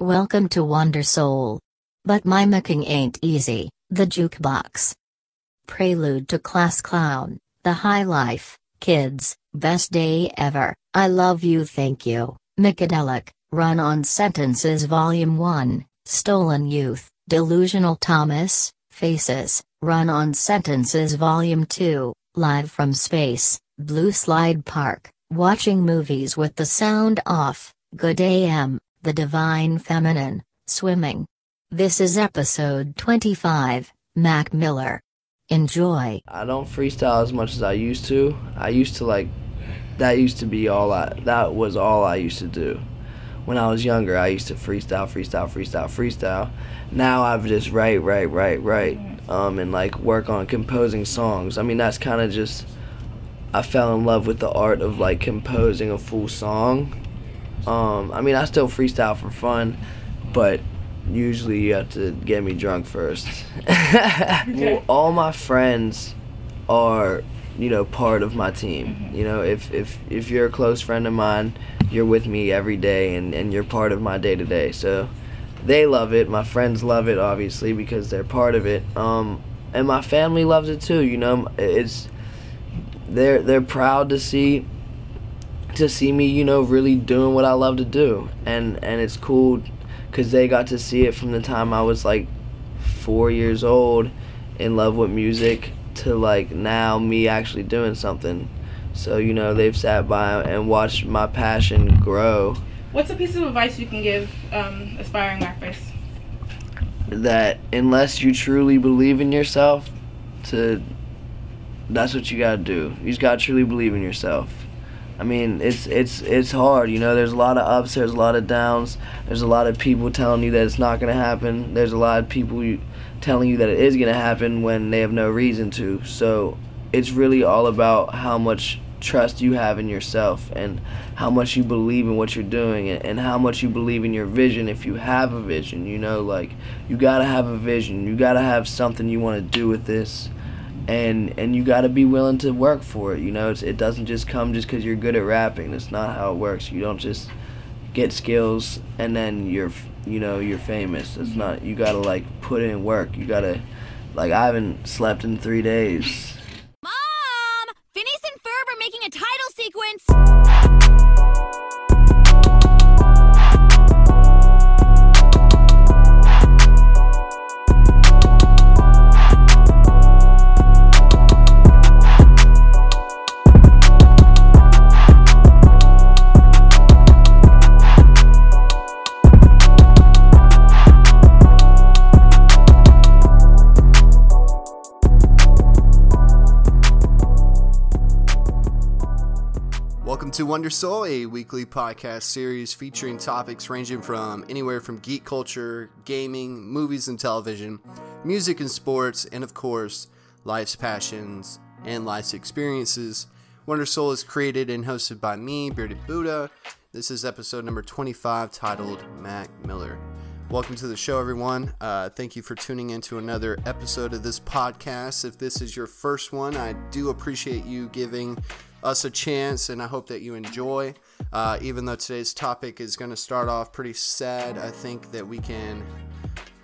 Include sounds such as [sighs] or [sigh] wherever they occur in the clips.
Welcome to Wonder Soul. But My Mackin' ain't easy, the jukebox. Prelude to Class Clown, The High Life, Kids, Best Day Ever, I Love You Thank You, Macadelic, Run on Sentences Volume 1, Stolen Youth, Delusional Thomas, Faces, Run on Sentences Volume 2, Live from Space, Blue Slide Park, Watching Movies with the Sound Off, Good AM, The Divine Feminine, Swimming. This is episode 25, Mac Miller. Enjoy. I don't freestyle as much as I used to. I used to like that used to be all I that was all I used to do. When I was younger, I used to freestyle, freestyle, freestyle, freestyle. Now I've just write, write, write, write, um, and like work on composing songs. I mean, that's kind of just I fell in love with the art of like composing a full song. Um, I mean, I still freestyle for fun, but usually you have to get me drunk first. [laughs] well, all my friends are, you know, part of my team. You know, if if if you're a close friend of mine, you're with me every day and and you're part of my day to day. So they love it. My friends love it obviously because they're part of it. Um and my family loves it too, you know. It's they're they're proud to see to see me, you know, really doing what I love to do. And and it's cool cuz they got to see it from the time I was like 4 years old in love with music to like now me actually doing something. So, you know, they've sat by and watched my passion grow. What's a piece of advice you can give um, aspiring rappers? That unless you truly believe in yourself, to that's what you gotta do. You just gotta truly believe in yourself. I mean, it's it's it's hard. You know, there's a lot of ups, there's a lot of downs. There's a lot of people telling you that it's not gonna happen. There's a lot of people you, telling you that it is gonna happen when they have no reason to. So it's really all about how much trust you have in yourself and how much you believe in what you're doing and, and how much you believe in your vision if you have a vision you know like you gotta have a vision you gotta have something you want to do with this and and you got to be willing to work for it you know? It's, it doesn't just come just because you're good at rapping. That's not how it works. You don't just get skills and then you're you know you're famous. It's not you gotta like put in work. You gotta like i haven't slept in three days to Wonder Soul, a weekly podcast series featuring topics ranging from anywhere from geek culture, gaming, movies and television, music and sports, and of course, life's passions and life's experiences. Wonder Soul is created and hosted by me, Bearded Buddha. This is episode number 25 titled Mac Miller. Welcome to the show, everyone. Uh, thank you for tuning in to another episode of this podcast. If this is your first one, I do appreciate you giving us a chance, and I hope that you enjoy. Uh, even though today's topic is going to start off pretty sad, I think that we can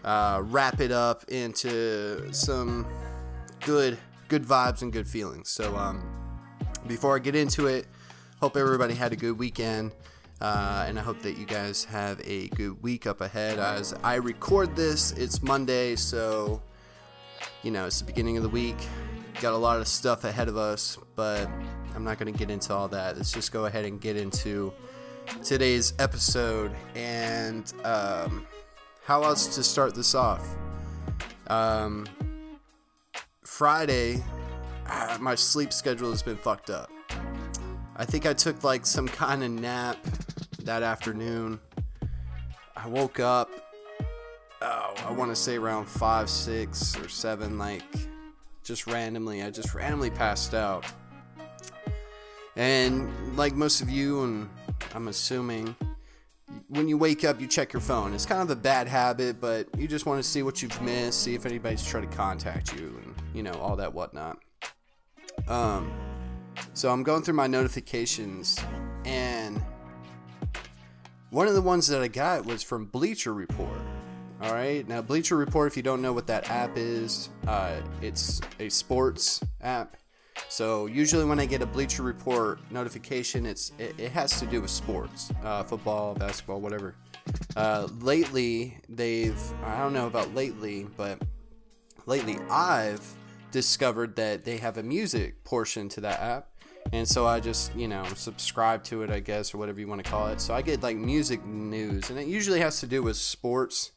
uh, wrap it up into some good, good vibes and good feelings. So, um, before I get into it, hope everybody had a good weekend. Uh, and I hope that you guys have a good week up ahead. As I record this, it's Monday, so you know it's the beginning of the week. Got a lot of stuff ahead of us, but I'm not going to get into all that. Let's just go ahead and get into today's episode and um, how else to start this off. Um, Friday, ah, my sleep schedule has been fucked up. I think I took like some kind of nap that afternoon. I woke up, oh, I want to say around 5, 6, or 7, like just randomly. I just randomly passed out. And like most of you, and I'm assuming, when you wake up, you check your phone. It's kind of a bad habit, but you just want to see what you've missed, see if anybody's tried to contact you, and you know all that whatnot. Um, so I'm going through my notifications, and one of the ones that I got was from Bleacher Report. All right, now Bleacher Report, if you don't know what that app is, uh, it's a sports app. So usually when I get a Bleacher Report notification, it's it, it has to do with sports, uh, football, basketball, whatever. Uh, lately, they've I don't know about lately, but lately I've discovered that they have a music portion to that app. And so I just, you know, subscribe to it, I guess, or whatever you want to call it. So I get like music news, and it usually has to do with sports.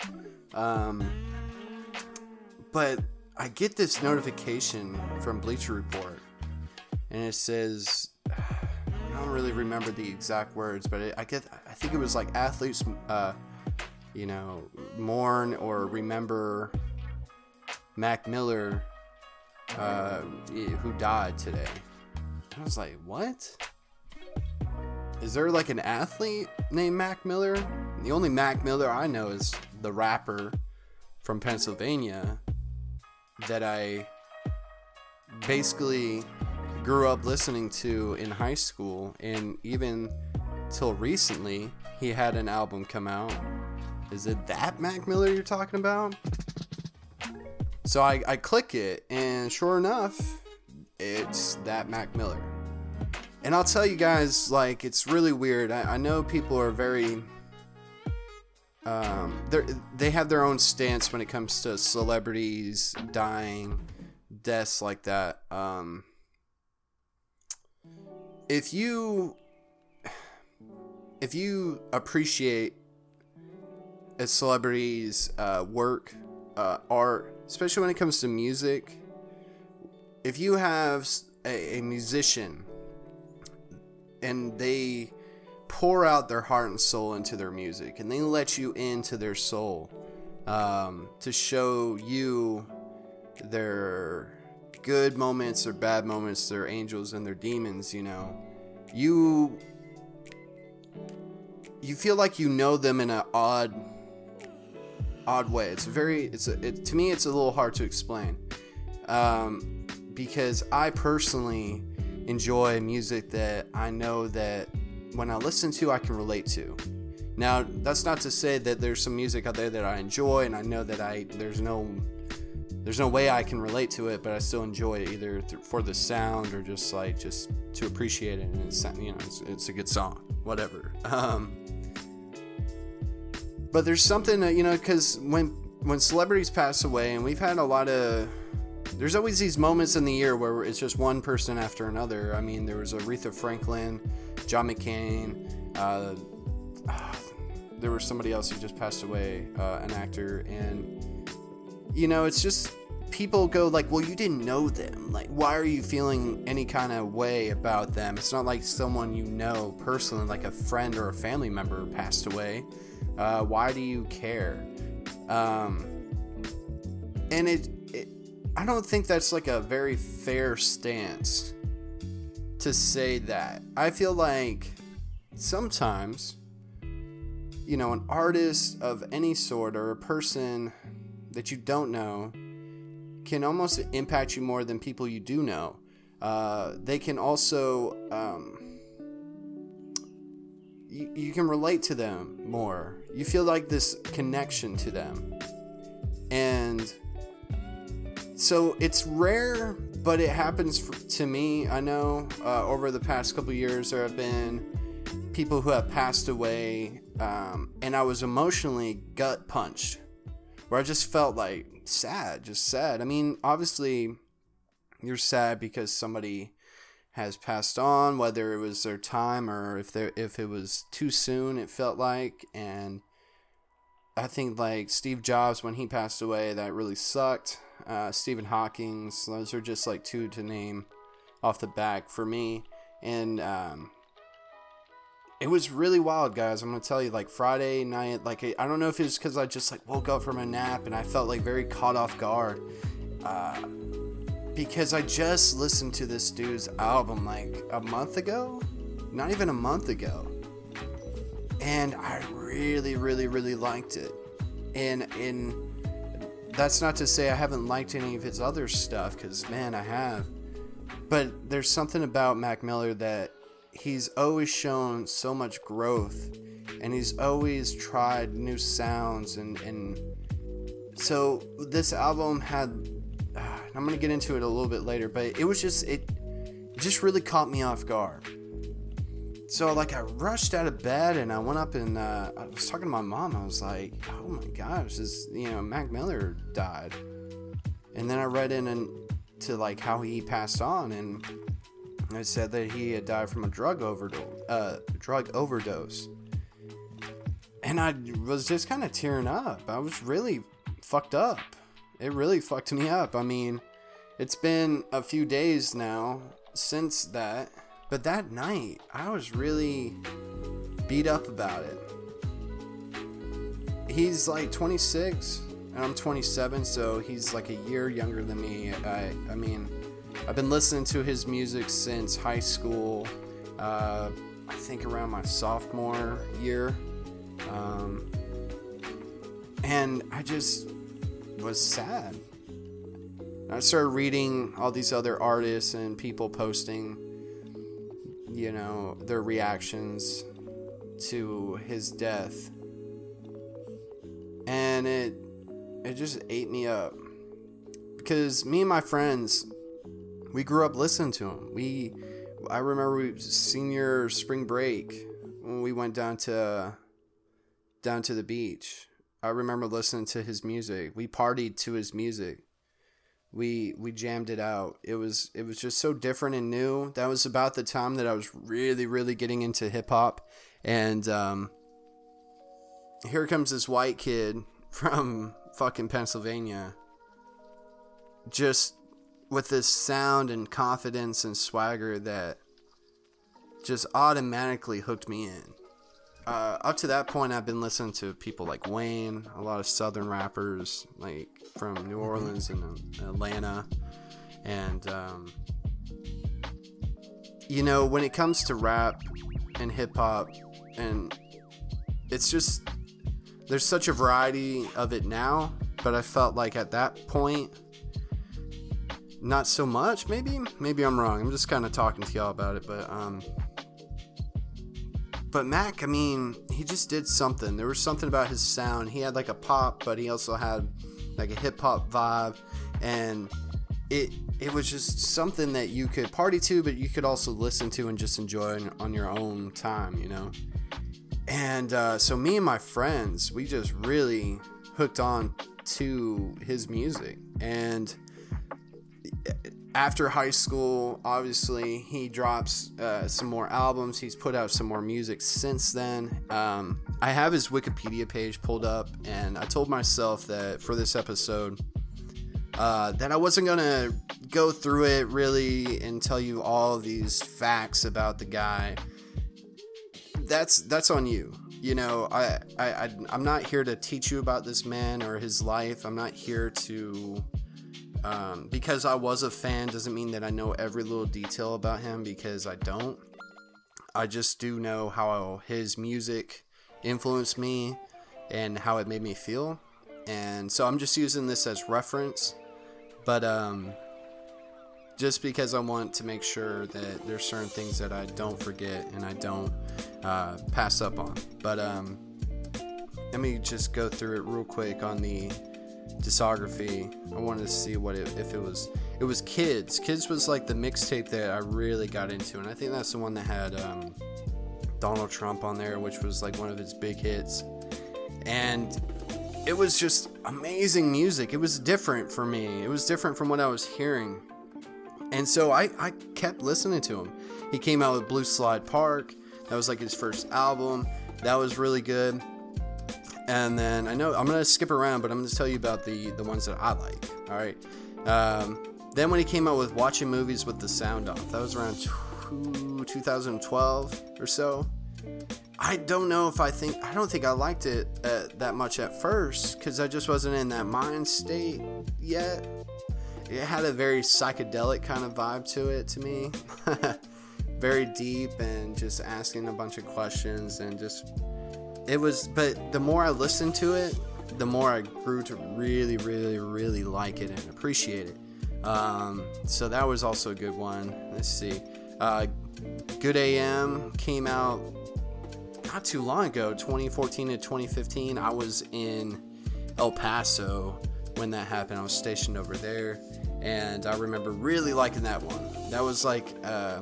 Um, but I get this notification from Bleacher Report, and it says, [sighs] I don't really remember the exact words, but it, I get, I think it was like athletes, uh, you know, mourn or remember Mac Miller, uh, who died today. I was like, what? Is there like an athlete named Mac Miller? The only Mac Miller I know is the rapper from Pennsylvania that I basically grew up listening to in high school and even till recently he had an album come out. Is it that Mac Miller you're talking about? So I, I click it and sure enough, it's that Mac Miller. And I'll tell you guys, like, it's really weird. I, I know people are very. Um, they they have their own stance when it comes to celebrities dying, deaths like that. Um, if you if you appreciate a celebrity's uh, work, uh, art, especially when it comes to music, if you have a, a musician and they pour out their heart and soul into their music and they let you into their soul um, to show you their good moments or bad moments their angels and their demons you know you you feel like you know them in an odd odd way it's very it's a, it, to me it's a little hard to explain um, because i personally enjoy music that I know that when I listen to, I can relate to. Now, that's not to say that there's some music out there that I enjoy and I know that I there's no there's no way I can relate to it, but I still enjoy it either for the sound or just like just to appreciate it and it's you know it's, it's a good song, whatever. [laughs] Um, but there's something that, you know because when when celebrities pass away and we've had a lot of there's always these moments in the year where it's just one person after another. I mean, there was Aretha Franklin, John McCain, uh, [sighs] there was somebody else who just passed away, uh, an actor, and you know, it's just people go like, "Well, you didn't know them. Like, why are you feeling any kind of way about them?" It's not like someone you know personally, like a friend or a family member passed away. Uh, why do you care? Um, and it I don't think that's like a very fair stance to say that. I feel like sometimes, you know, an artist of any sort or a person that you don't know can almost impact you more than people you do know. Uh, they can also, um, you, you can relate to them more. You feel like this connection to them. And so it's rare, but it happens for, to me. I know uh, over the past couple years there have been people who have passed away, um, and I was emotionally gut punched, where I just felt like sad, just sad. I mean, obviously, you're sad because somebody has passed on, whether it was their time or if there if it was too soon. It felt like, and I think like Steve Jobs when he passed away, that really sucked uh, Stephen Hawking's. Those are just like two to name off the back for me. And um, it was really wild, guys. I'm gonna tell you, like Friday night, like I don't know if it's because I just like woke up from a nap and I felt like very caught off guard. Uh, because I just listened to this dude's album like a month ago, not even a month ago, and I really, really, really liked it. And in that's not to say I haven't liked any of his other stuff, because man, I have. But there's something about Mac Miller that he's always shown so much growth and he's always tried new sounds and and so this album had uh, I'm gonna get into it a little bit later, but it was just it, just really caught me off guard. So like I rushed out of bed and I went up and uh, I was talking to my mom. I was like, "Oh my gosh, this you know Mac Miller died," and then I read in and to like how he passed on and it said that he had died from a drug overdose. Uh, drug overdose. And I was just kind of tearing up. I was really fucked up. It really fucked me up. I mean, it's been a few days now since that, but that night I was really beat up about it. He's like 26 and I'm 27, so he's like a year younger than me. I, I mean, I've been listening to his music since high school. Uh, I think around my sophomore year, um, and I just was sad. I started reading all these other artists and people posting, you know, their reactions to his death, and it it just ate me up because me and my friends we grew up listening to him. We I remember we senior spring break when we went down to down to the beach. I remember listening to his music. We partied to his music. We we jammed it out. It was it was just so different and new. That was about the time that I was really really getting into hip hop and um here comes this white kid [laughs] from fucking Pennsylvania just with this sound and confidence and swagger that just automatically hooked me in. Uh, up to that point, I've been listening to people like Wayne, a lot of Southern rappers like from New Mm-hmm. Orleans and Atlanta, and um, you know when it comes to rap and hip hop, and it's just there's such a variety of it now, but I felt like at that point not so much. Maybe maybe i'm wrong. I'm just kind of talking to y'all about it but um but mac i mean he just did something. There was something about his sound. He had like a pop but he also had like a hip-hop vibe and it it was just something that you could party to but you could also listen to and just enjoy on- on your own time you know? And uh, so me and my friends we just really hooked on to his music. And after high school, obviously, he drops uh, some more albums. He's put out some more music since then. Um, I have his Wikipedia page pulled up, and I told myself that for this episode, uh, that I wasn't gonna go through it really and tell you all these facts about the guy. That's that's on you. You know, I, I I'm not here to teach you about this man or his life. I'm not here to um, because I was a fan doesn't mean that I know every little detail about him because I don't. I just do know how his music influenced me and how it made me feel. And so I'm just using this as reference. But um, just because I want to make sure that there's certain things that I don't forget and I don't uh, pass up on. But um, let me just go through it real quick on the discography. I wanted to see what it, if it was. It was Kids. Kids was like the mixtape that I really got into, and I think that's the one that had um, Donald Trump on there, which was like one of his big hits. And it was just amazing music. It was different for me. It was different from what I was hearing. And so I, I kept listening to him. He came out with Blue Slide Park. That was like his first album. That was really good. And then I know I'm gonna skip around, but I'm gonna tell you about the the ones that I like. All right. Um, then when he came out with watching movies with the sound off, that was around two, 2012 or so. I don't know if I think I don't think I liked it uh, that much at first because I just wasn't in that mind state yet. It had a very psychedelic kind of vibe to it to me. [laughs] very deep and just asking a bunch of questions and just it was but the more I listened to it, the more I grew to really, really, really like it and appreciate it. Um, so that was also a good one. Let's see. Uh, Good AM came out not too long ago, 2014 to 2015, I was in El Paso when that happened. I was stationed over there, and I remember really liking that one. That was like, uh,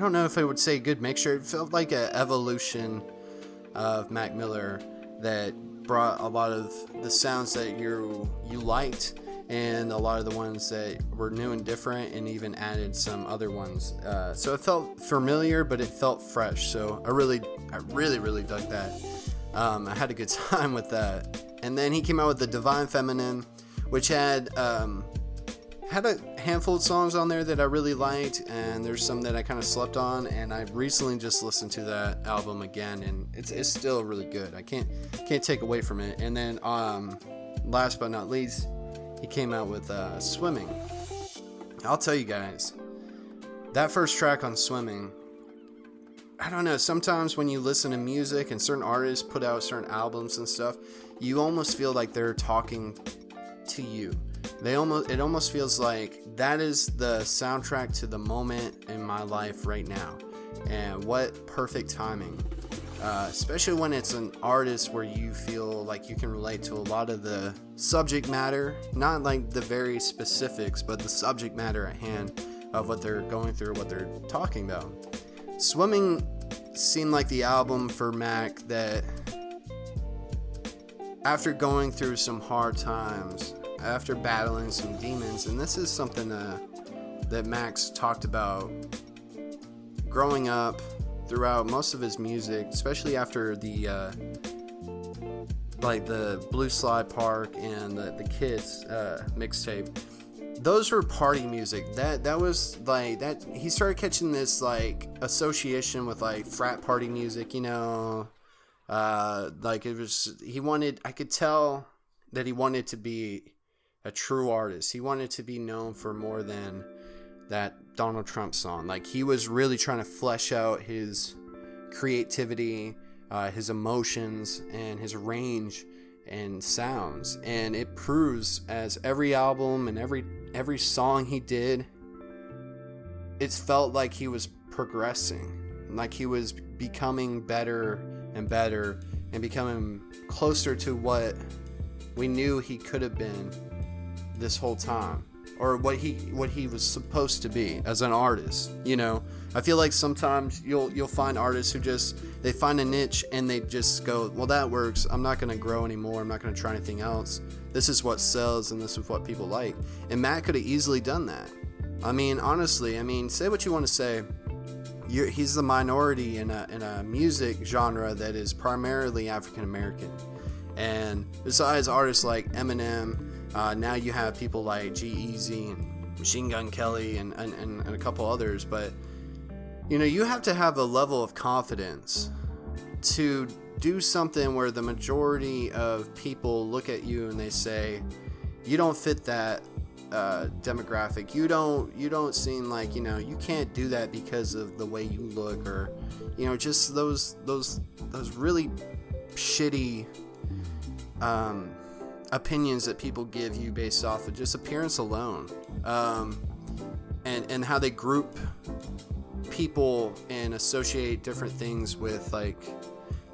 don't know if I would say good mixture. It felt like an evolution of Mac Miller that brought a lot of the sounds that you you liked and a lot of the ones that were new and different and even added some other ones. Uh, so it felt familiar but it felt fresh. So i really i really really dug that. Um, i had a good [laughs] time with that. And then he came out with the divine feminine which had um, had a handful of songs on there that I really liked, and there's some that I kind of slept on. And I recently just listened to that album again, and it's, it's still really good. I can't can't take away from it. And then, um, last but not least, he came out with uh, "Swimming." I'll tell you guys, that first track on "Swimming." I don't know. Sometimes when you listen to music and certain artists put out certain albums and stuff, you almost feel like they're talking to you they almost it almost feels like that is the soundtrack to the moment in my life right now. And what perfect timing uh, especially when it's an artist where you feel like you can relate to a lot of the subject matter not like the very specifics but the subject matter at hand of what they're going through what they're talking about. Swimming seemed like the album for mac that after going through some hard times after battling some demons, and this is something uh, that Max talked about growing up throughout most of his music, especially after the uh, like the Blue Slide Park and the, the Kids uh, mixtape. Those were party music. That that was like that. He started catching this like association with like frat party music. You know, uh, like it was. He wanted. I could tell that he wanted to be a true artist. He wanted to be known for more than that Donald Trump song. Like he was really trying to flesh out his creativity, uh, his emotions, and his range and sounds. And it proves as every album and every every song he did, it felt like he was progressing, like he was becoming better and better and becoming closer to what we knew he could have been this whole time or what he what he was supposed to be as an artist you know? I feel like sometimes you'll you'll find artists who just they find a niche and they just go well that works. I'm not going to grow anymore. I'm not going to try anything else. This is what sells and this is what people like. And mac could have easily done that. I mean honestly i mean say what you want to say. You're, he's the minority in a, in a music genre that is primarily african american and besides artists like eminem uh, now you have people like G-Eazy and Machine Gun Kelly and, and, and, and a couple others, but you know, you have to have a level of confidence to do something where the majority of people look at you and they say, you don't fit that uh, demographic. You don't you don't seem like you know you can't do that because of the way you look or you know just those those those really shitty um, opinions that people give you based off of just appearance alone, um, and and how they group people and associate different things with like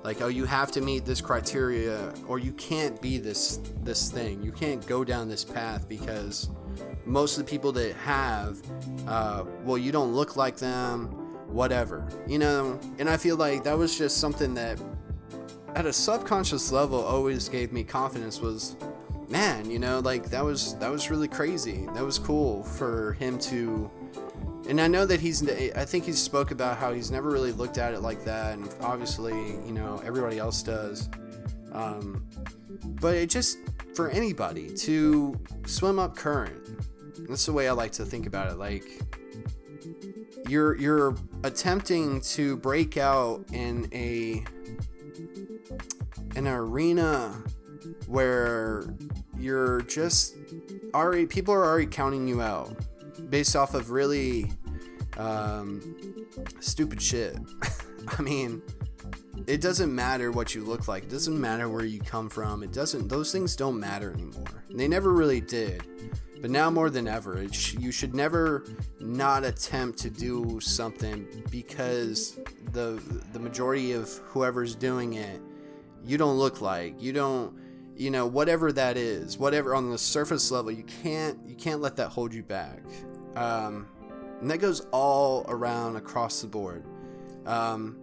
like oh you have to meet this criteria or you can't be this this thing. You can't go down this path because most of the people that have uh, well you don't look like them whatever you know? And i feel like that was just something that at a subconscious level always gave me confidence was man you know like that was that was really crazy. That was cool for him to and i know that he's i think he spoke about how he's never really looked at it like that and obviously you know everybody else does. Um, but it just for anybody to swim up current that's the way i like to think about it like you're you're attempting to break out in a an arena where you're just already people are already counting you out based off of really um, stupid shit. [laughs] I mean, it doesn't matter what you look like. It doesn't matter where you come from. It doesn't. Those things don't matter anymore. They never really did. But now more than ever, sh- you should never not attempt to do something because the the majority of whoever's doing it you don't look like you don't you know whatever that is whatever on the surface level you can't you can't let that hold you back. Um, and that goes all around across the board. Um,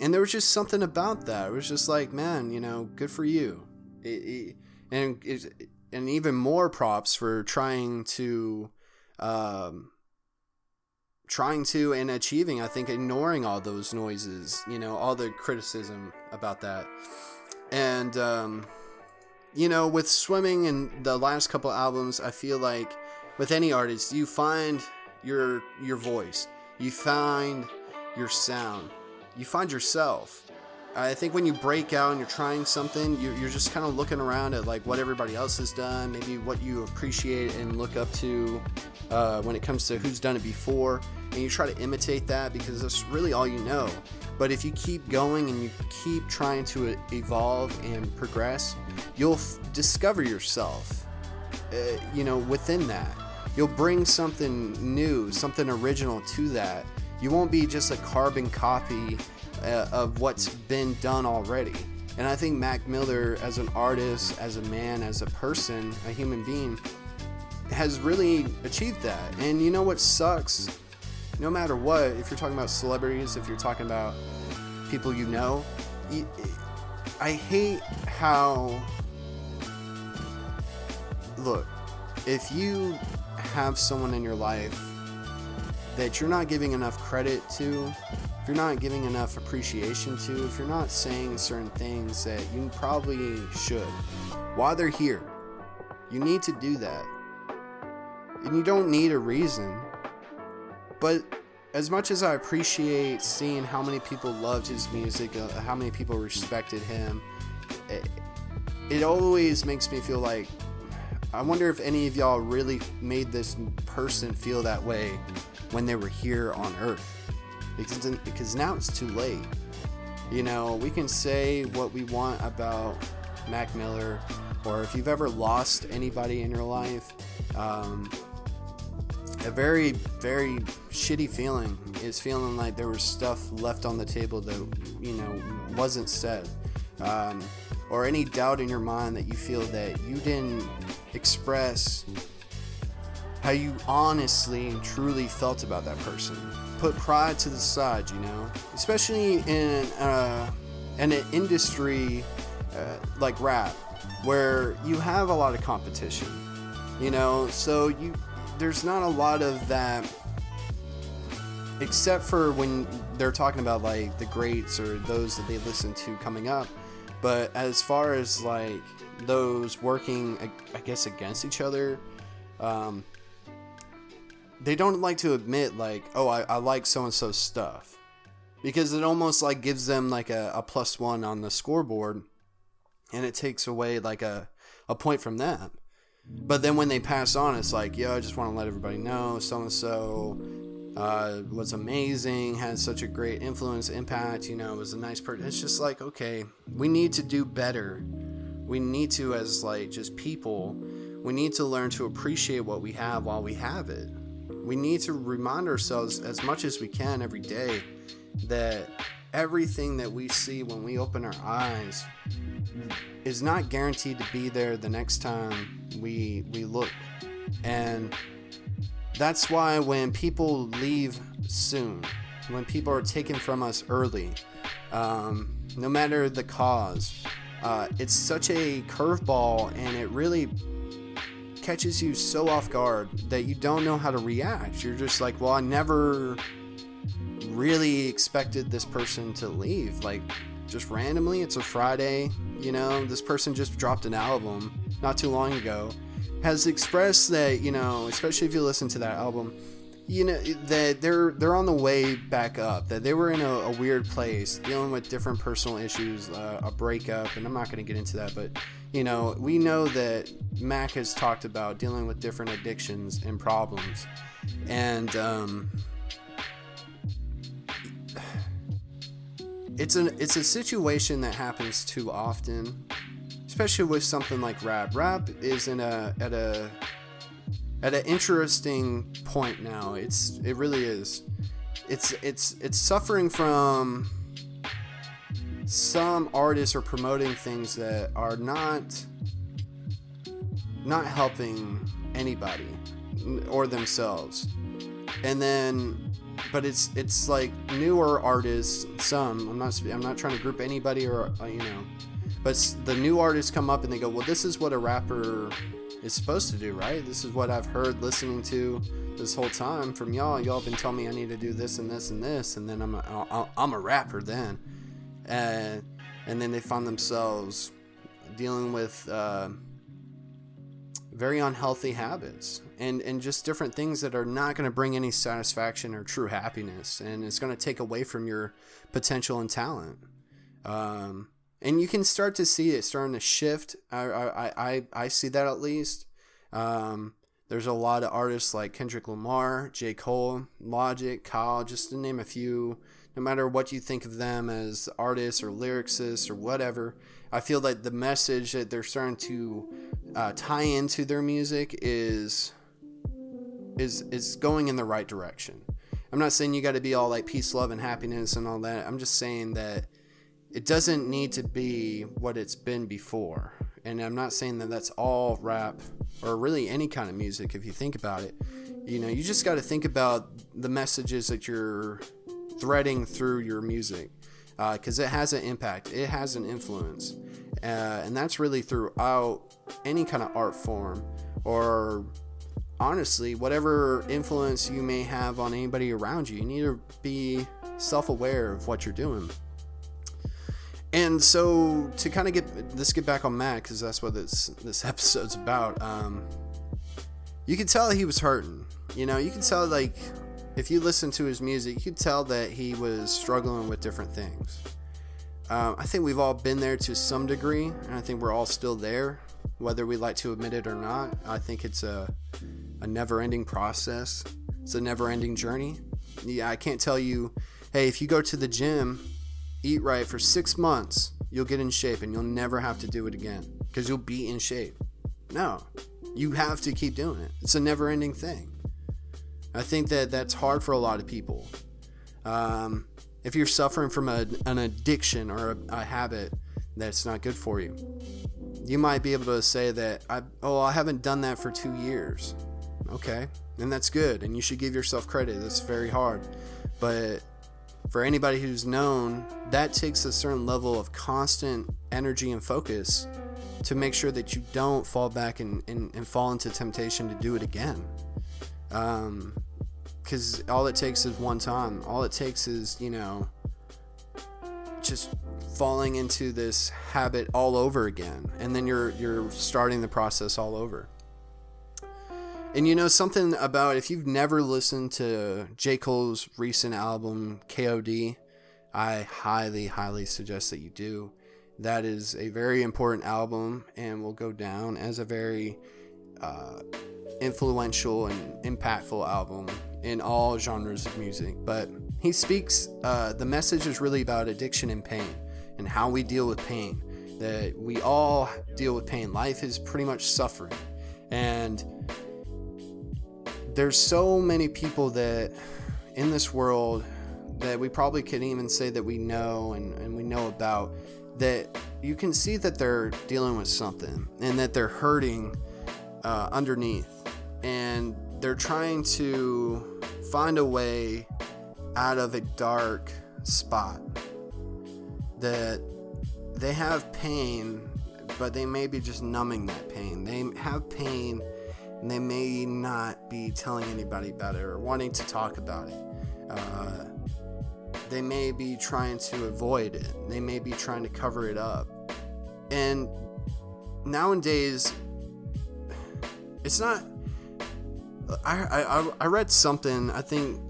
and there was just something about that. It was just like man you know good for you. It, it, and it, and even more props for trying to um, trying to and achieving i think ignoring all those noises you know all the criticism about that. And um, you know with swimming and the last couple albums i feel like with any artist you find your your voice you find your sound you find yourself I think when you break out and you're trying something, you're, you're just kind of looking around at like what everybody else has done, maybe what you appreciate and look up to uh, when it comes to who's done it before, and you try to imitate that because that's really all you know. But if you keep going and you keep trying to evolve and progress, you'll f- discover yourself, uh, you know, within that. You'll bring something new, something original to that. You won't be just a carbon copy uh, of what's been done already. And I think Mac Miller, as an artist, as a man, as a person, a human being, has really achieved that. And you know what sucks? No matter what, if you're talking about celebrities, if you're talking about people you know, I hate how. Look, if you have someone in your life that you're not giving enough credit to, if you're not giving enough appreciation to, if you're not saying certain things that you probably should while they're here, you need to do that. And you don't need a reason. But as much as I appreciate seeing how many people loved his music, uh, how many people respected him, it, it always makes me feel like I wonder if any of y'all really made this person feel that way when they were here on Earth because because now it's too late. You know, we can say what we want about Mac Miller, or if you've ever lost anybody in your life, um, a very very shitty feeling is feeling like there was stuff left on the table that you know wasn't said. Um, or any doubt in your mind that you feel that you didn't express how you honestly and truly felt about that person put pride to the side, you know, especially in uh, in an industry uh, like rap, where you have a lot of competition, you know, so you there's not a lot of that, except for when they're talking about like the greats or those that they listen to coming up. But as far as like those working, I guess, against each other, um, they don't like to admit like, oh, I, I like so and so stuff, because it almost like gives them like a, a plus one on the scoreboard, and it takes away like a a point from that. But then when they pass on, it's like, yo, I just want to let everybody know so and so was amazing, had such a great influence, impact, you know, was a nice person. It's just like, okay, we need to do better. We need to, as like just people, we need to learn to appreciate what we have while we have it we need to remind ourselves as much as we can every day that everything that we see when we open our eyes is not guaranteed to be there the next time we we look. And that's why when people leave soon when people are taken from us early um, no matter the cause uh, it's such a curveball and it really catches you so off guard that you don't know how to react. You're just like, well, I never really expected this person to leave. Like, just randomly, it's a Friday, you know, this person just dropped an album not too long ago, has expressed that, you know, especially if you listen to that album, you know that they're they're on the way back up that they were in a, a weird place dealing with different personal issues uh, a breakup and i'm not going to get into that but you know we know that mac has talked about dealing with different addictions and problems and um, it's an it's a situation that happens too often especially with something like rap. Rap is in a at a at an interesting point now. It's it really is. It's it's it's suffering from some artists are promoting things that are not not helping anybody or themselves and then but it's it's like newer artists some i'm not i'm not trying to group anybody or uh, you know but the new artists come up and they go well this is what a rapper is supposed to do right? This is what i've heard listening to this whole time from y'all. Y'all been telling me i need to do this and this and this and then i'm a, i'm a rapper then. And and then they find themselves dealing with uh, very unhealthy habits and and just different things that are not going to bring any satisfaction or true happiness. And it's going to take away from your potential and talent. Um, and you can start to see it starting to shift i i i, I see that at least um, there's a lot of artists like Kendrick Lamar, J. Cole, Logic, Kyle, just to name a few. No matter what you think of them as artists or lyricists or whatever, I feel like the message that they're starting to uh, tie into their music is is is going in the right direction. I'm not saying you got to be all like peace, love, and happiness and all that. I'm just saying that it doesn't need to be what it's been before. And I'm not saying that that's all rap or really any kind of music if you think about it. You know, you just got to think about the messages that you're threading through your music because it has an impact, it has an influence. Uh, and that's really throughout any kind of art form or honestly, whatever influence you may have on anybody around you, you need to be self aware of what you're doing. And so to kind of get let's get back on Mac because that's what this this episode's about. Um, you could tell he was hurting. You know, you could tell like if you listen to his music, you could tell that he was struggling with different things. Um, I think we've all been there to some degree, and I think we're all still there, whether we like to admit it or not. I think it's a a never-ending process. It's a never-ending journey. Yeah, I can't tell you, hey, if you go to the gym eat right for six months, you'll get in shape and you'll never have to do it again because you'll be in shape. No, you have to keep doing it. It's a never ending thing. I think that that's hard for a lot of people. Um, if you're suffering from a, an addiction or a, a habit that's not good for you, you might be able to say that, I, oh, I haven't done that for two years. Okay, and that's good, and you should give yourself credit. That's very hard. But for anybody who's known, that takes a certain level of constant energy and focus to make sure that you don't fall back and, and, and fall into temptation to do it again. Um, because all it takes is one time. All it takes is, you know, just falling into this habit all over again. And then you're, you're starting the process all over. And you know something about if you've never listened to J. Cole's recent album KOD, I highly, highly suggest that you do. That is a very important album and will go down as a very uh, influential and impactful album in all genres of music. But he speaks, uh, the message is really about addiction and pain and how we deal with pain. That we all deal with pain. Life is pretty much suffering. And there's so many people that in this world that we probably could even say that we know and, and we know about that you can see that they're dealing with something and that they're hurting uh, underneath. And they're trying to find a way out of a dark spot that they have pain but they may be just numbing that pain. They have pain and they may not be telling anybody about it or wanting to talk about it. Uh, they may be trying to avoid it. They may be trying to cover it up. And nowadays, it's not. I, I, I read something, I think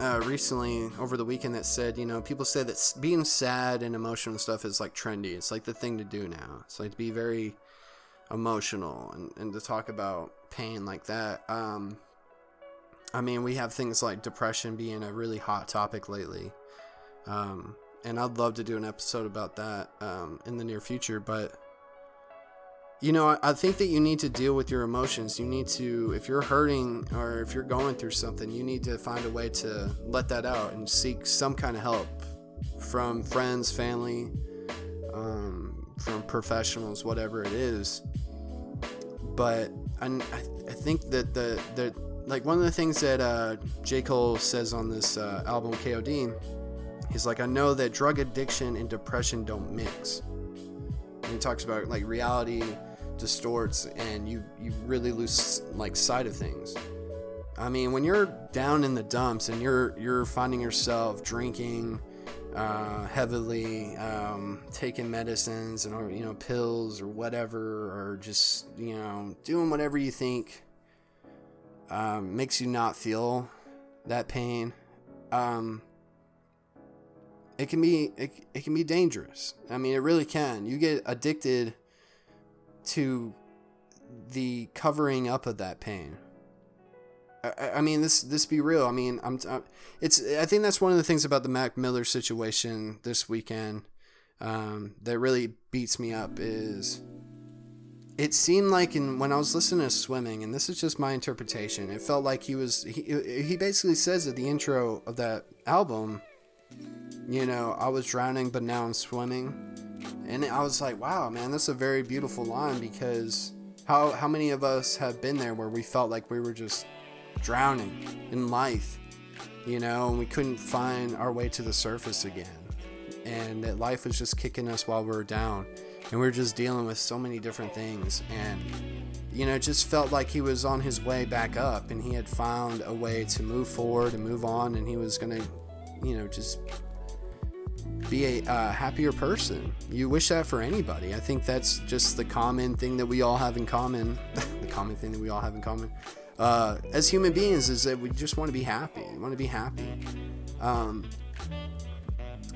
uh, recently over the weekend that said, you know, people say that being sad and emotional stuff is like trendy. It's like the thing to do now. It's like to be very emotional and, and to talk about pain like that. Um, I mean, we have things like depression being a really hot topic lately. Um, and I'd love to do an episode about that um, in the near future. But, you know, I, I think that you need to deal with your emotions. You need to, if you're hurting or if you're going through something, you need to find a way to let that out and seek some kind of help from friends, family, um, from professionals, whatever it is. But I, I think that the, the like one of the things that uh, J. Cole says on this uh, album KOD, he's like, I know that drug addiction and depression don't mix. And he talks about like reality distorts and you you really lose like sight of things. I mean, when you're down in the dumps and you're you're finding yourself drinking uh, heavily, um, taking medicines and or you know pills or whatever, or just you know doing whatever you think um, makes you not feel that pain. Um, it can be it, it can be dangerous. I mean, it really can. You get addicted to the covering up of that pain. I, I mean, this this be real. I mean, I'm, I'm, it's I think that's one of the things about the Mac Miller situation this weekend um, that really beats me up is it seemed like in when I was listening to swimming, and this is just my interpretation. It felt like he was he he basically says at the intro of that album, you know, I was drowning, but now I'm swimming and I was like, wow, man, that's a very beautiful line because how how many of us have been there where we felt like we were just drowning in life, you know, and we couldn't find our way to the surface again, and that life was just kicking us while we were down, and we were just dealing with so many different things, and you know, it just felt like he was on his way back up, and he had found a way to move forward and move on, and he was gonna, you know, just be a happier person. You wish that for anybody. I think that's just the common thing that we all have in common. [laughs] the common thing that we all have in common uh, as human beings is that we just want to be happy. We want to be happy. Um,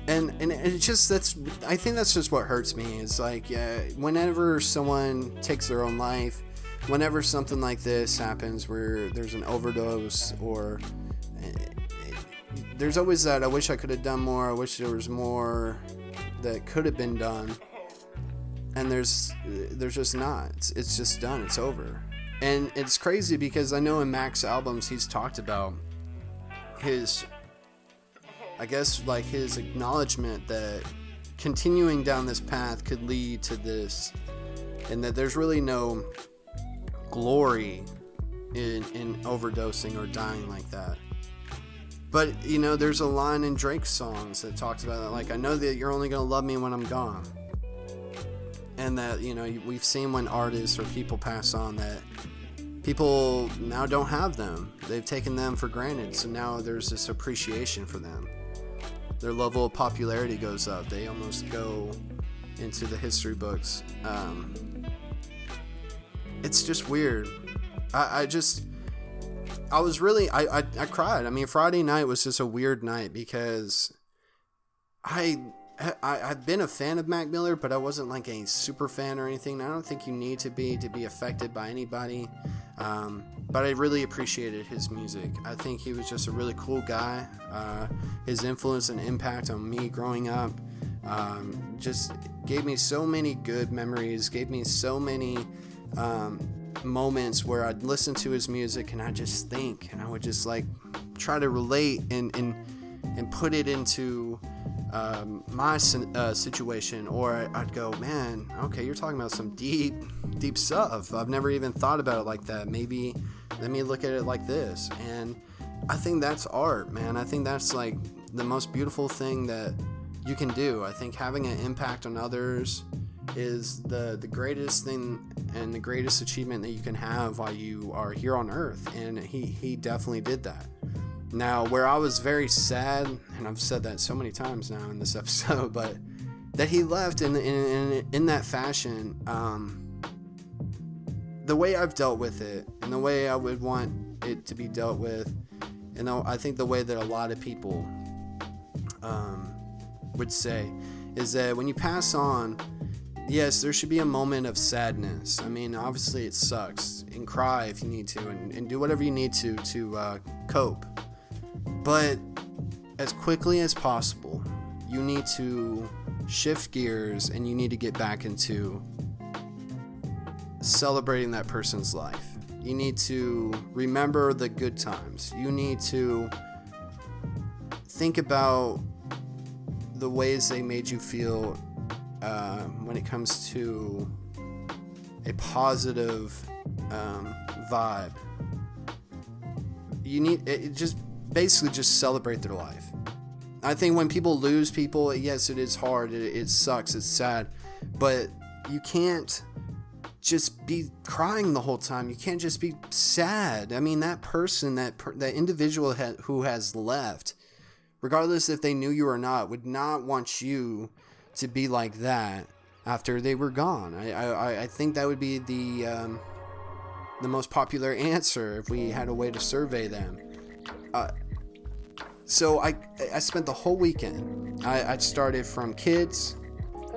and and it's just that's I think that's just what hurts me is like uh, whenever someone takes their own life, whenever something like this happens where there's an overdose or there's always that I wish I could have done more. I wish there was more that could have been done. And there's there's just not. It's, it's just done. It's over. And it's crazy because I know in Mac's albums he's talked about his I guess like his acknowledgement that continuing down this path could lead to this and that there's really no glory in in overdosing or dying like that but you know, there's a line in Drake's songs that talks about that. Like, I know that you're only gonna love me when I'm gone, and that you know we've seen when artists or people pass on that people now don't have them. They've taken them for granted, so now there's this appreciation for them. Their level of popularity goes up. They almost go into the history books. Um, it's just weird. I, I just I was really I, I I cried. I mean, Friday night was just a weird night because I I, I've been a fan of Mac Miller, but I wasn't like a super fan or anything. I don't think you need to be to be affected by anybody. Um, but I really appreciated his music. I think he was just a really cool guy. Uh, his influence and impact on me growing up um, just gave me so many good memories, gave me so many um, moments where I'd listen to his music and I just think and I would just like try to relate and and and put it into um, my uh, situation or I'd go man okay you're talking about some deep deep stuff. I've never even thought about it like that. Maybe let me look at it like this. And I think that's art man. I think that's like the most beautiful thing that you can do. I think having an impact on others is the the greatest thing and the greatest achievement that you can have while you are here on earth. And he he definitely did that now where i was very sad and i've said that so many times now in this [laughs] episode but that he left in in, in, that fashion um, the way i've dealt with it and the way i would want it to be dealt with and i think the way that a lot of people um, would say is that when you pass on yes, there should be a moment of sadness. I mean, obviously it sucks, and cry if you need to, and, and do whatever you need to to uh, cope. But as quickly as possible, you need to shift gears and you need to get back into celebrating that person's life. You need to remember the good times. You need to think about the ways they made you feel uh, when it comes to a positive um, vibe. You need it, it just basically just celebrate their life. I think when people lose people, yes, it is hard. It, it sucks. It's sad, but you can't just be crying the whole time. You can't just be sad. I mean, that person, that per, that individual ha- who has left, regardless if they knew you or not, would not want you to be like that after they were gone. I I, I think that would be the um, the most popular [laughs] answer if we had a way to survey them. Uh, so I I spent the whole weekend. I, I started from kids.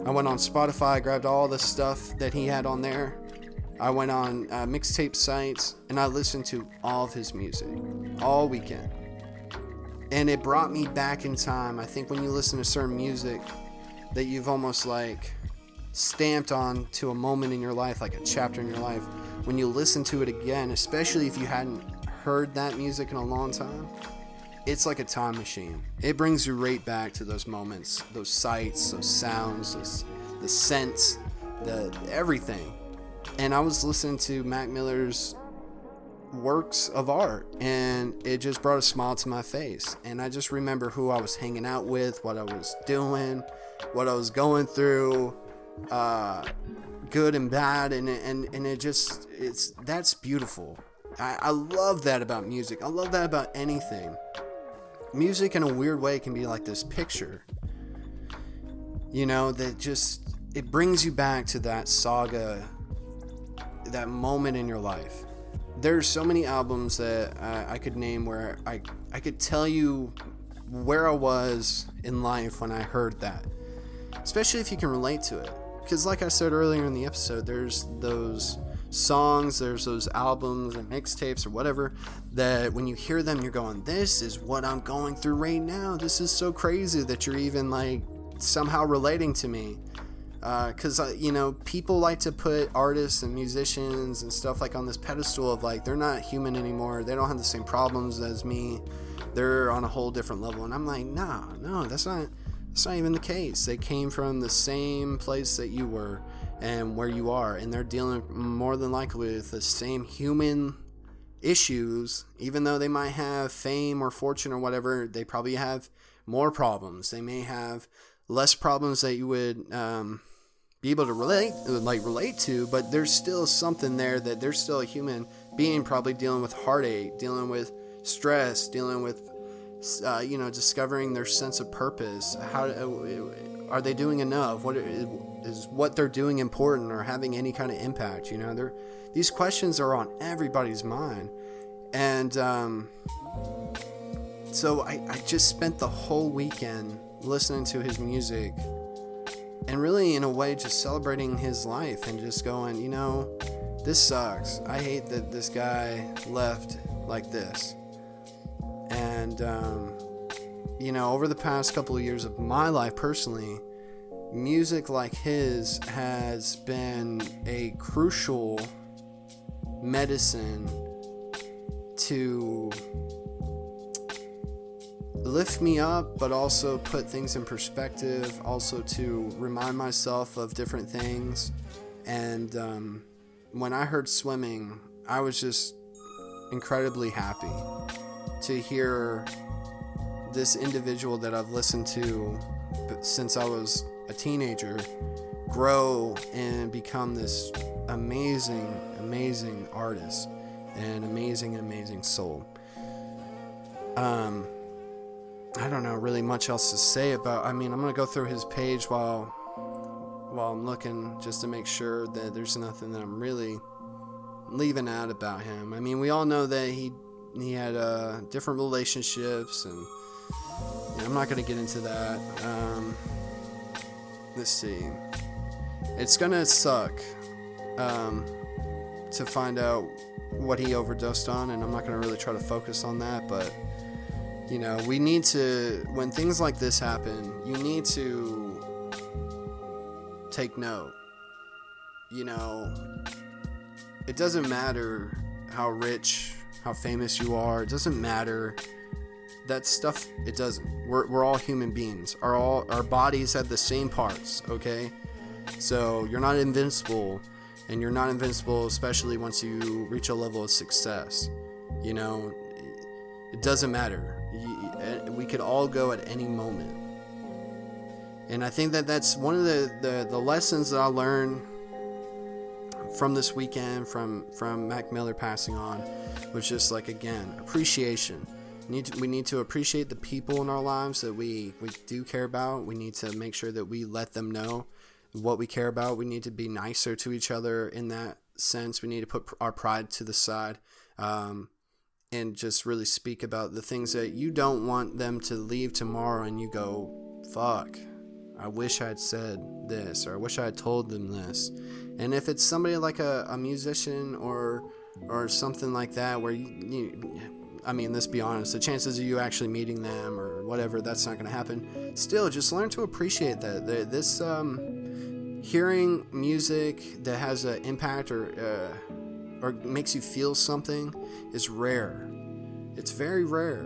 I went on Spotify, grabbed all the stuff that he had on there. I went on uh, mixtape sites and I listened to all of his music all weekend. And it brought me back in time. I think when you listen to certain music that you've almost like stamped on to a moment in your life, like a chapter in your life, when you listen to it again, especially if you hadn't heard that music in a long time, it's like a time machine. It brings you right back to those moments, those sights, those sounds, those, the scents, the everything. And I was listening to Mac Miller's works of art and it just brought a smile to my face. And I just remember who I was hanging out with, what I was doing, what I was going through, uh, good and bad. And, and, and it just, it's, that's beautiful. I, I love that about music. I love that about anything music in a weird way can be like this picture you know that just it brings you back to that saga that moment in your life. There's so many albums that uh, i could name where i i could tell you where i was in life when i heard that especially if you can relate to it. Because like i said earlier in the episode there's those songs, there's those albums and mixtapes or whatever that when you hear them, you're going, This is what I'm going through right now. This is so crazy that you're even like somehow relating to me. Because, uh, uh, you know, people like to put artists and musicians and stuff like on this pedestal of like, they're not human anymore. They don't have the same problems as me. They're on a whole different level. And I'm like, nah, no, that's not. That's not even the case. They came from the same place that you were and where you are, and they're dealing more than likely with the same human issues, even though they might have fame or fortune or whatever, they probably have more problems. They may have less problems that you would um, be able to relate, like relate to, but there's still something there that they're still a human being, probably dealing with heartache, dealing with stress, dealing with, uh, you know, discovering their sense of purpose. How uh, are they doing enough? What is what they're doing important or having any kind of impact? You know, they're, these questions are on everybody's mind. And um, so I, I just spent the whole weekend listening to his music and really, in a way, just celebrating his life and just going, you know, this sucks. I hate that this guy left like this. And, um, you know, over the past couple of years of my life personally, music like his has been a crucial medicine to lift me up, but also put things in perspective, also to remind myself of different things. And um, when I heard swimming, I was just incredibly happy to hear this individual that I've listened to since I was a teenager grow and become this amazing, amazing artist and amazing, amazing soul. Um, I don't know really much else to say about. I mean, I'm gonna go through his page while while I'm looking just to make sure that there's nothing that I'm really leaving out about him. I mean, we all know that he he had uh, different relationships, and I'm not gonna get into that. Um, let's see. It's gonna suck um, to find out what he overdosed on, and I'm not gonna really try to focus on that, but you know, we need to, when things like this happen, you need to take note. You know, it doesn't matter how rich, how famous you are, it doesn't matter that stuff it doesn't. We're, we're all human beings. Our all our bodies have the same parts. Okay, so you're not invincible, and you're not invincible, especially once you reach a level of success. You know, it doesn't matter. You, eh, we could all go at any moment. And I think that that's one of the, the, the lessons that I learned from this weekend, from from Mac Miller passing on, was just like again appreciation. Need to, we need to appreciate the people in our lives that we we do care about. We need to make sure that we let them know what we care about. We need to be nicer to each other in that sense. We need to put our pride to the side. Um, and just really speak about the things that you don't want them to leave tomorrow and you go, fuck, I wish I'd said this or I wish I had told them this. And if it's somebody like a, a musician or or something like that where you, you I mean, let's be honest, the chances of you actually meeting them or whatever, that's not going to happen. Still, just learn to appreciate that. This um, hearing music that has an impact or uh, or makes you feel something is rare. It's very rare.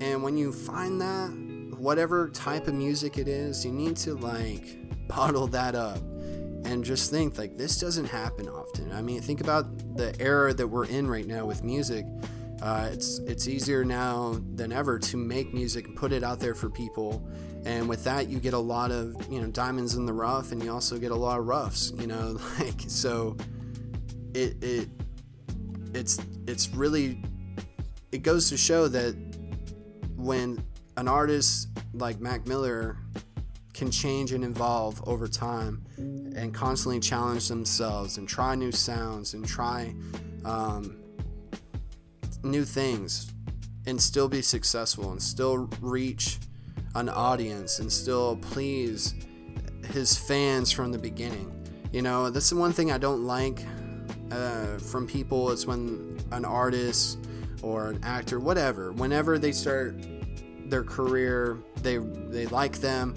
And when you find that, whatever type of music it is, you need to like [laughs] bottle that up and just think like this doesn't happen often. I mean, think about the era that we're in right now with music. Uh, it's it's easier now than ever to make music and put it out there for people, and with that you get a lot of you know diamonds in the rough, and you also get a lot of roughs. You know, [laughs] like so, it it it's it's really it goes to show that when an artist like Mac Miller can change and evolve over time and constantly challenge themselves and try new sounds and try um, new things and still be successful and still reach an audience and still please his fans from the beginning. You know, that's the one thing I don't like uh, from people is when an artist or an actor, whatever, whenever they start their career, they they like them.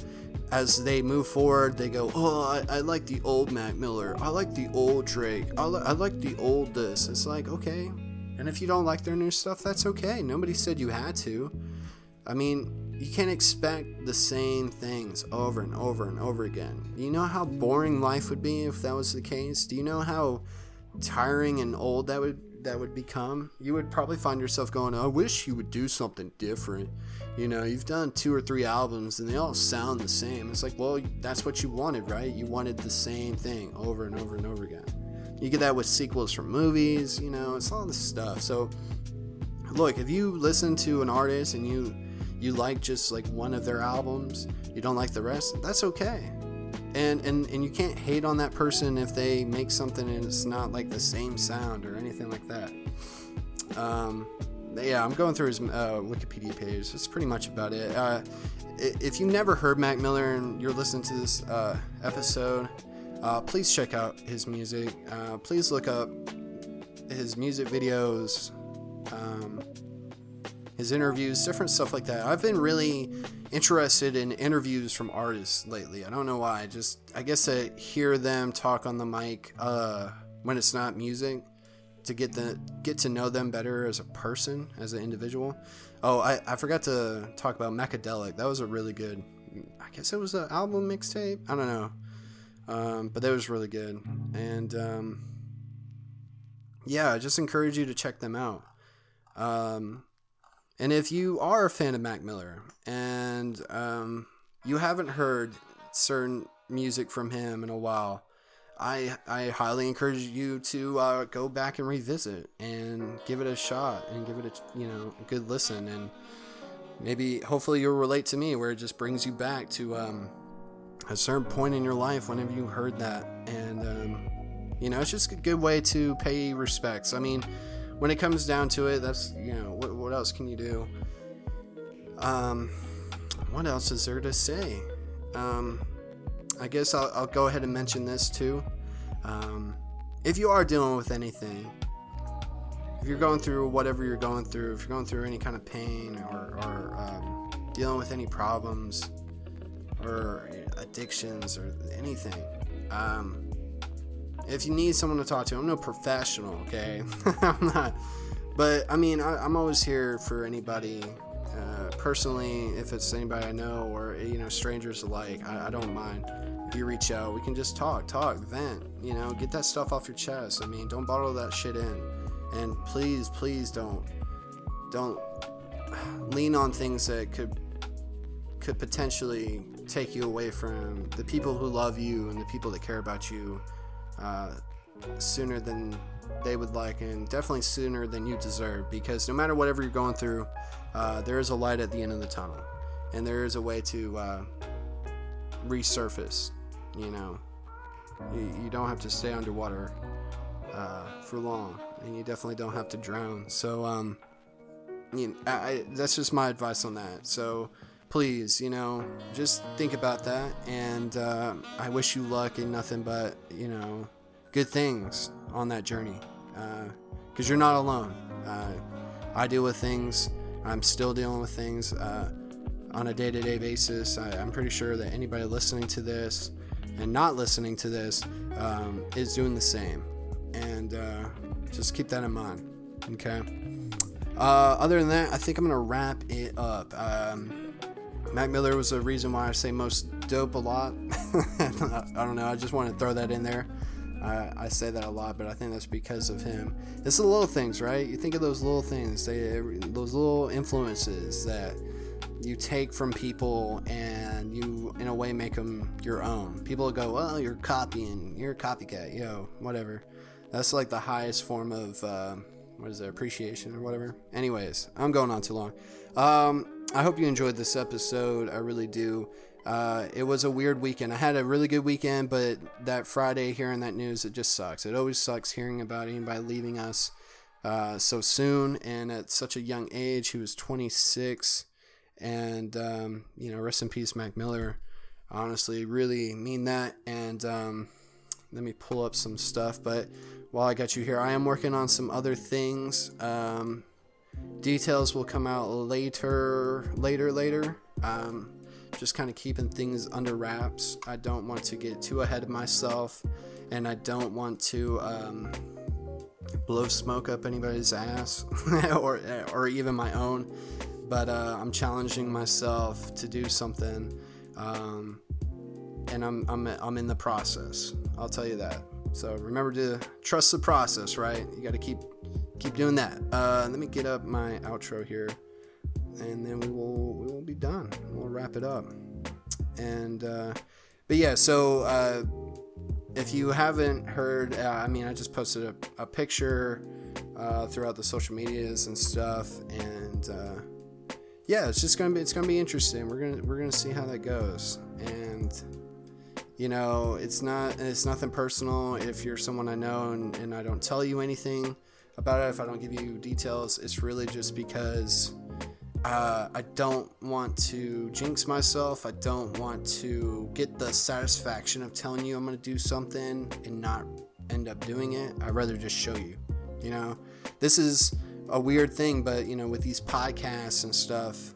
As they move forward, they go, "Oh, I, I like the old Mac Miller. I like the old Drake. I, li- I like the old this." It's like, okay, and if you don't like their new stuff, that's okay. Nobody said you had to. I mean, you can't expect the same things over and over and over again. You know how boring life would be if that was the case? Do you know how tiring and old that would that would become, you would probably find yourself going, I wish you would do something different. You know, you've done two or three albums and they all sound the same. It's like, well, that's what you wanted, right? You wanted the same thing over and over and over again. You get that with sequels from movies, you know, it's all this stuff. So, look, if you listen to an artist and you you like just like one of their albums, you don't like the rest, that's okay. And and and you can't hate on that person if they make something and it's not like the same sound or anything like that. Um, yeah i'm going through his uh, wikipedia page. That's pretty much about it. Uh, if you've never heard mac miller and you're listening to this uh, episode uh, please check out his music uh, please look up his music videos um, his interviews different stuff like that i've been really interested in interviews from artists lately. I don't know why. Just I guess I hear them talk on the mic uh, when it's not music to get the get to know them better as a person, as an individual. Oh, I, I forgot to talk about Macadelic. That was a really good. I guess it was an album mixtape. I don't know, um, but that was really good. And um, yeah, I just encourage you to check them out. Um, and if you are a fan of Mac Miller and um, you haven't heard certain music from him in a while, I I highly encourage you to uh, go back and revisit and give it a shot and give it a you know a good listen and maybe hopefully you'll relate to me where it just brings you back to um, a certain point in your life whenever you heard that and um, you know it's just a good way to pay respects. I mean when it comes down to it, that's you know what, what else can you do? Um, what else is there to say? Um, I guess I'll, I'll go ahead and mention this too. Um, if you are dealing with anything, if you're going through whatever you're going through, if you're going through any kind of pain or, or um, dealing with any problems or addictions or anything, um, if you need someone to talk to, I'm no professional, okay? [laughs] I'm not. But I mean, I, am always here for anybody, uh, personally, if it's anybody I know or you know strangers alike, I, I don't mind if you reach out. We can just talk, talk, vent. You know, get that stuff off your chest. I mean, don't bottle that shit in, and please, please don't don't [sighs] lean on things that could could potentially take you away from the people who love you and the people that care about you uh, sooner than they would like and definitely sooner than you deserve because no matter whatever you're going through uh, there is a light at the end of the tunnel and there is a way to uh, resurface you know. You, you, don't have to stay underwater uh, for long and you definitely don't have to drown. So um, you know, I, I, that's just my advice on that. So please you know just think about that and uh, i wish you luck and nothing but you know good things on that journey because uh, you're not alone. Uh, I deal with things, I'm still dealing with things uh, on a day to day basis. I, am pretty sure that anybody listening to this and not listening to this um, is doing the same. And uh, just keep that in mind, okay? Uh, other than that, I think I'm going to wrap it up. Um, Mac Miller was the reason why I say most dope a lot. [laughs] I don't know. I just want to throw that in there. I, I say that a lot, but I think that's because of him. It's the little things, right? You think of those little things, they, those little influences that you take from people and you, in a way, make them your own. People go, "Well, you're copying, you're a copycat, yo, whatever." That's like the highest form of uh, what is it, appreciation or whatever. Anyways, I'm going on too long. Um, I hope you enjoyed this episode. I really do. Uh, it was a weird weekend. I had a really good weekend, but that Friday hearing that news, it just sucks. It always sucks hearing about anybody leaving us uh, so soon and at such a young age. He was 26, and um, you know, rest in peace, Mac Miller. Honestly, really mean that. And um, let me pull up some stuff. But while I got you here, I am working on some other things. Um, details will come out later, later, later. Um, just kind of keeping things under wraps. I don't want to get too ahead of myself, and I don't want to um, blow smoke up anybody's ass [laughs] or or even my own. But uh, I'm challenging myself to do something, um, and I'm, I'm I'm in the process. I'll tell you that. So remember to trust the process, right? You got to keep keep doing that. Uh, let me get up my outro here and then we will we will be done. We'll wrap it up. And uh, but yeah, so uh, if you haven't heard, uh, I mean, I just posted a, a picture uh, throughout the social medias and stuff, and uh, yeah, it's just gonna be it's gonna be interesting. We're gonna we're gonna see how that goes, and you know, it's not it's nothing personal. If you're someone I know and, and I don't tell you anything about it, if I don't give you details, it's really just because uh, I don't want to jinx myself. I don't want to get the satisfaction of telling you I'm going to do something and not end up doing it. I'd rather just show you. You know, this is a weird thing, but you know, with these podcasts and stuff,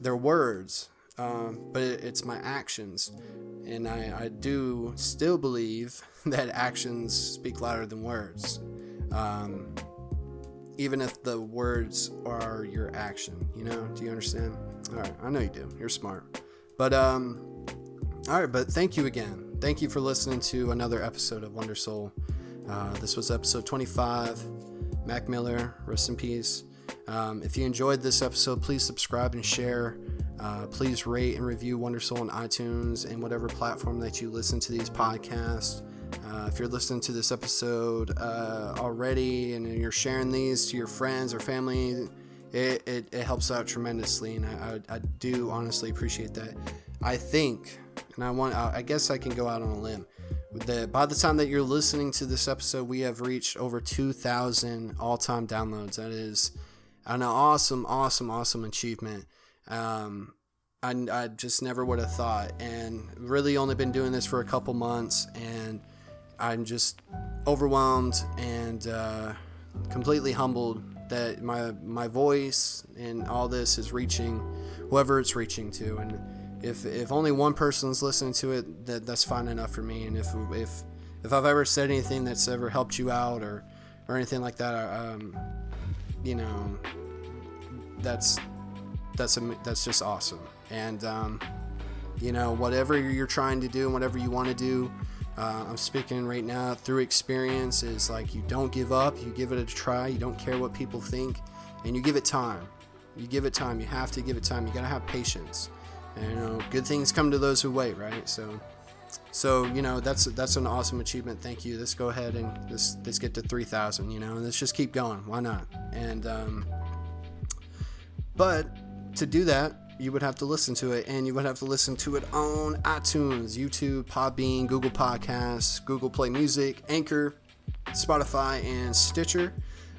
they're words, um, but it's my actions. And I, I do still believe [laughs] that actions speak louder than words. Um, even if the words are your action. You know? Do you understand? All right, I know you do. You're smart. But um, all right. But thank you again. Thank you for listening to another episode of Wonder Soul. Uh, this was episode 25. Mac Miller, rest in peace. Um, if you enjoyed this episode, please subscribe and share. Uh, please rate and review Wonder Soul on iTunes and whatever platform that you listen to these podcasts. Uh, if you're listening to this episode uh, already and you're sharing these to your friends or family, it, it, it helps out tremendously, and I, I, I, do honestly appreciate that. I think, and I want, I guess I can go out on a limb. That by the time that you're listening to this episode, we have reached over 2,000 all-time downloads. That is an awesome, awesome, awesome achievement. Um, I, I just never would have thought, and really only been doing this for a couple months, and I'm just overwhelmed and uh, completely humbled that my my voice and all this is reaching whoever it's reaching to and if if only one person's listening to it that that's fine enough for me and if if if I've ever said anything that's ever helped you out or or anything like that um, you know that's that's that's just awesome. And um, you know, whatever you're trying to do and whatever you want to do, uh, I'm speaking right now through experience. Is like you don't give up, you give it a try. You don't care what people think, and you give it time. You give it time. You have to give it time. You gotta have patience. And you know, good things come to those who wait, right? So so you know that's that's an awesome achievement. Thank you. Let's go ahead and let's let's get to three thousand. You know, and let's just keep going. Why not? And um, but to do that, you would have to listen to it, and you would have to listen to it on iTunes, YouTube, Podbean, Google Podcasts, Google Play Music, Anchor, Spotify, and Stitcher.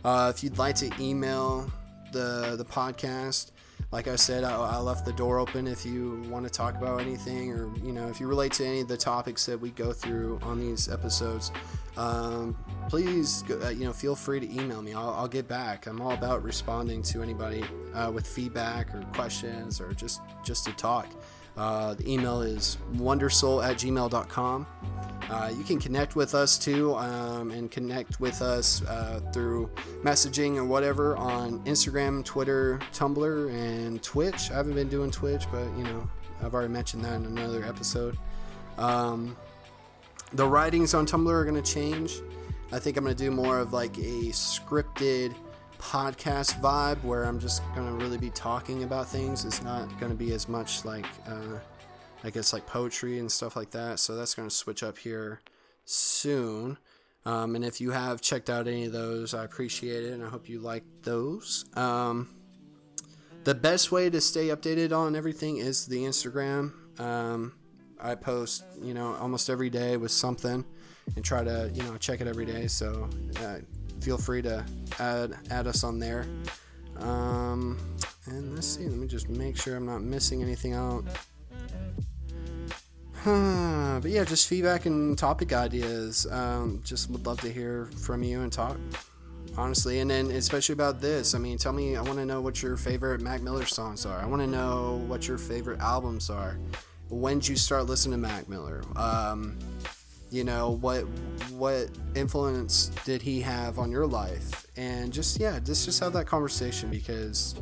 Uh, if you'd like to email the the podcast like I said, I, I, left the door open if you want to talk about anything or, you know, if you relate to any of the topics that we go through on these episodes, um, please, uh, you know, feel free to email me. I'll, I'll, get back. I'm all about responding to anybody uh, with feedback or questions or just, just to talk. Uh, the email is wondersoul at gmail.com. Uh, you can connect with us too um, and connect with us uh, through messaging or whatever on Instagram, Twitter, Tumblr, and Twitch. I haven't been doing Twitch, but you know, I've already mentioned that in another episode. Um, the writings on Tumblr are going to change. I think I'm going to do more of like a scripted podcast vibe where I'm just to really be talking about things. It's not to be as much like, uh, I guess, like poetry and stuff like that. So that's to switch up here soon. Um, and if you have checked out any of those, I appreciate it and I hope you like those. Um, the best way to stay updated on everything is the Instagram. Um, I post, you know, almost every day with something and try to, you know, check it every day. So, uh, feel free to add add us on there. Um, and let's see. Let me just make sure I'm not missing anything out. [sighs] but yeah, just feedback and topic ideas. Um, just would love to hear from you and talk honestly. And then especially about this. I mean, tell me. I want to know what your favorite Mac Miller songs are. I want to know what your favorite albums are. When did you start listening to Mac Miller? Um, you know what what influence did he have on your life? And just yeah just just have that conversation because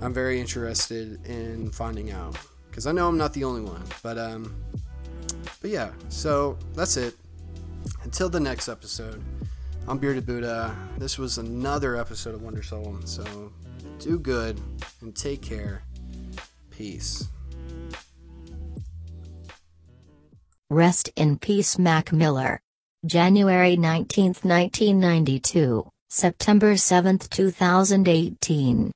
i'm very interested in finding out. Because i know i'm not the only one but um but yeah so that's it. Until the next episode i'm bearded buddha. This was another episode of wonder soul so do good and take care. Peace Rest in peace Mac Miller. January 19, 1992, September 7, 2018.